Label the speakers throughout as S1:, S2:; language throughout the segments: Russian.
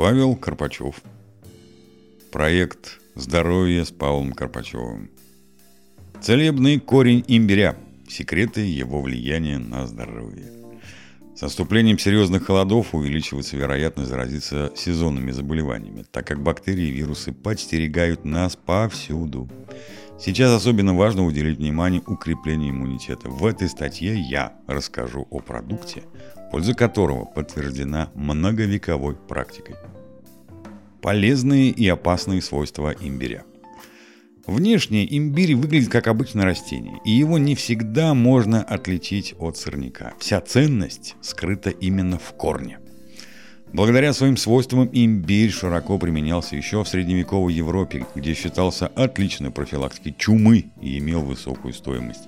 S1: Павел Карпачев. Проект «Здоровье с Павлом Карпачевым». Целебный корень имбиря. Секреты его влияния на здоровье. С наступлением серьезных холодов увеличивается вероятность заразиться сезонными заболеваниями, так как бактерии и вирусы подстерегают нас повсюду. Сейчас особенно важно уделить внимание укреплению иммунитета. В этой статье я расскажу о продукте, польза которого подтверждена многовековой практикой. Полезные и опасные свойства имбиря. Внешне имбирь выглядит как обычное растение, и его не всегда можно отличить от сорняка. Вся ценность скрыта именно в корне. Благодаря своим свойствам имбирь широко применялся еще в средневековой Европе, где считался отличной профилактикой чумы и имел высокую стоимость.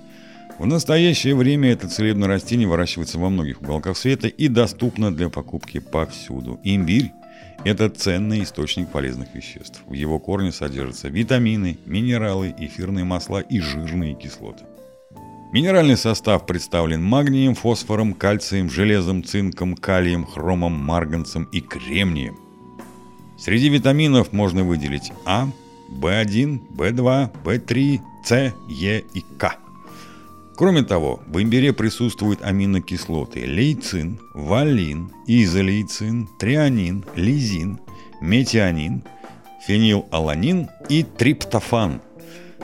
S1: В настоящее время это целебное растение выращивается во многих уголках света и доступно для покупки повсюду. Имбирь – это ценный источник полезных веществ. В его корне содержатся витамины, минералы, эфирные масла и жирные кислоты. Минеральный состав представлен магнием, фосфором, кальцием, железом, цинком, калием, хромом, марганцем и кремнием. Среди витаминов можно выделить А, В1, В2, В3, С, Е и К. Кроме того, в имбире присутствуют аминокислоты лейцин, валин, изолейцин, трианин, лизин, метионин, фенилаланин и триптофан.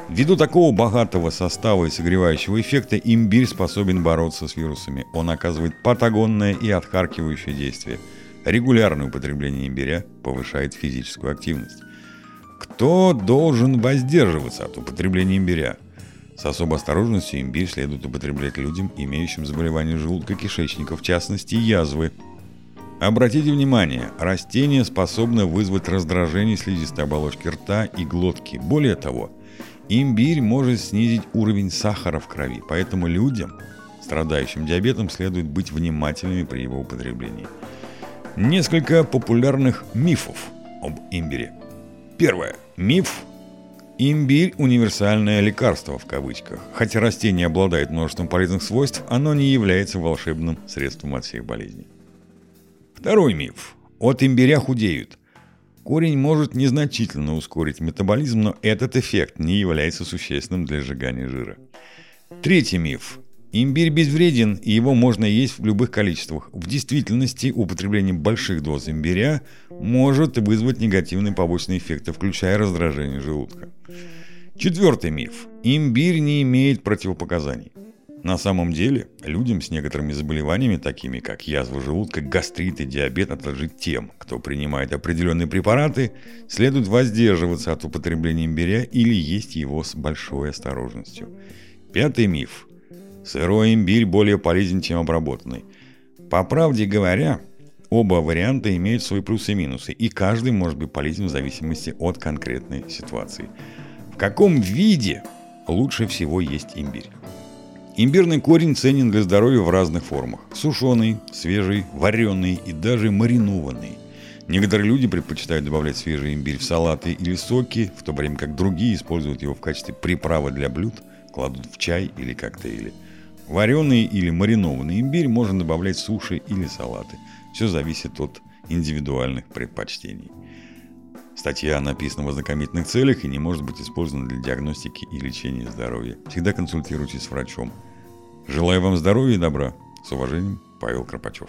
S1: Ввиду такого богатого состава и согревающего эффекта имбирь способен бороться с вирусами. Он оказывает патагонное и отхаркивающее действие. Регулярное употребление имбиря повышает физическую активность. Кто должен воздерживаться от употребления имбиря? С особой осторожностью имбирь следует употреблять людям, имеющим заболевания желудка-кишечника, в частности язвы. Обратите внимание, растение способно вызвать раздражение слизистой оболочки рта и глотки. Более того, имбирь может снизить уровень сахара в крови, поэтому людям, страдающим диабетом, следует быть внимательными при его употреблении. Несколько популярных мифов об имбире. Первое. Миф Имбирь – универсальное лекарство в кавычках. Хотя растение обладает множеством полезных свойств, оно не является волшебным средством от всех болезней. Второй миф. От имбиря худеют. Корень может незначительно ускорить метаболизм, но этот эффект не является существенным для сжигания жира. Третий миф. Имбирь безвреден, и его можно есть в любых количествах. В действительности употребление больших доз имбиря может вызвать негативные побочные эффекты, включая раздражение желудка. Четвертый миф. Имбирь не имеет противопоказаний. На самом деле, людям с некоторыми заболеваниями, такими как язва желудка, гастрит и диабет, также тем, кто принимает определенные препараты, следует воздерживаться от употребления имбиря или есть его с большой осторожностью. Пятый миф – Сырой имбирь более полезен, чем обработанный. По правде говоря, оба варианта имеют свои плюсы и минусы, и каждый может быть полезен в зависимости от конкретной ситуации. В каком виде лучше всего есть имбирь? Имбирный корень ценен для здоровья в разных формах. Сушеный, свежий, вареный и даже маринованный. Некоторые люди предпочитают добавлять свежий имбирь в салаты или соки, в то время как другие используют его в качестве приправы для блюд, кладут в чай или коктейли – Вареный или маринованный имбирь можно добавлять в суши или салаты. Все зависит от индивидуальных предпочтений. Статья написана в ознакомительных целях и не может быть использована для диагностики и лечения здоровья. Всегда консультируйтесь с врачом. Желаю вам здоровья и добра. С уважением, Павел Кропачев.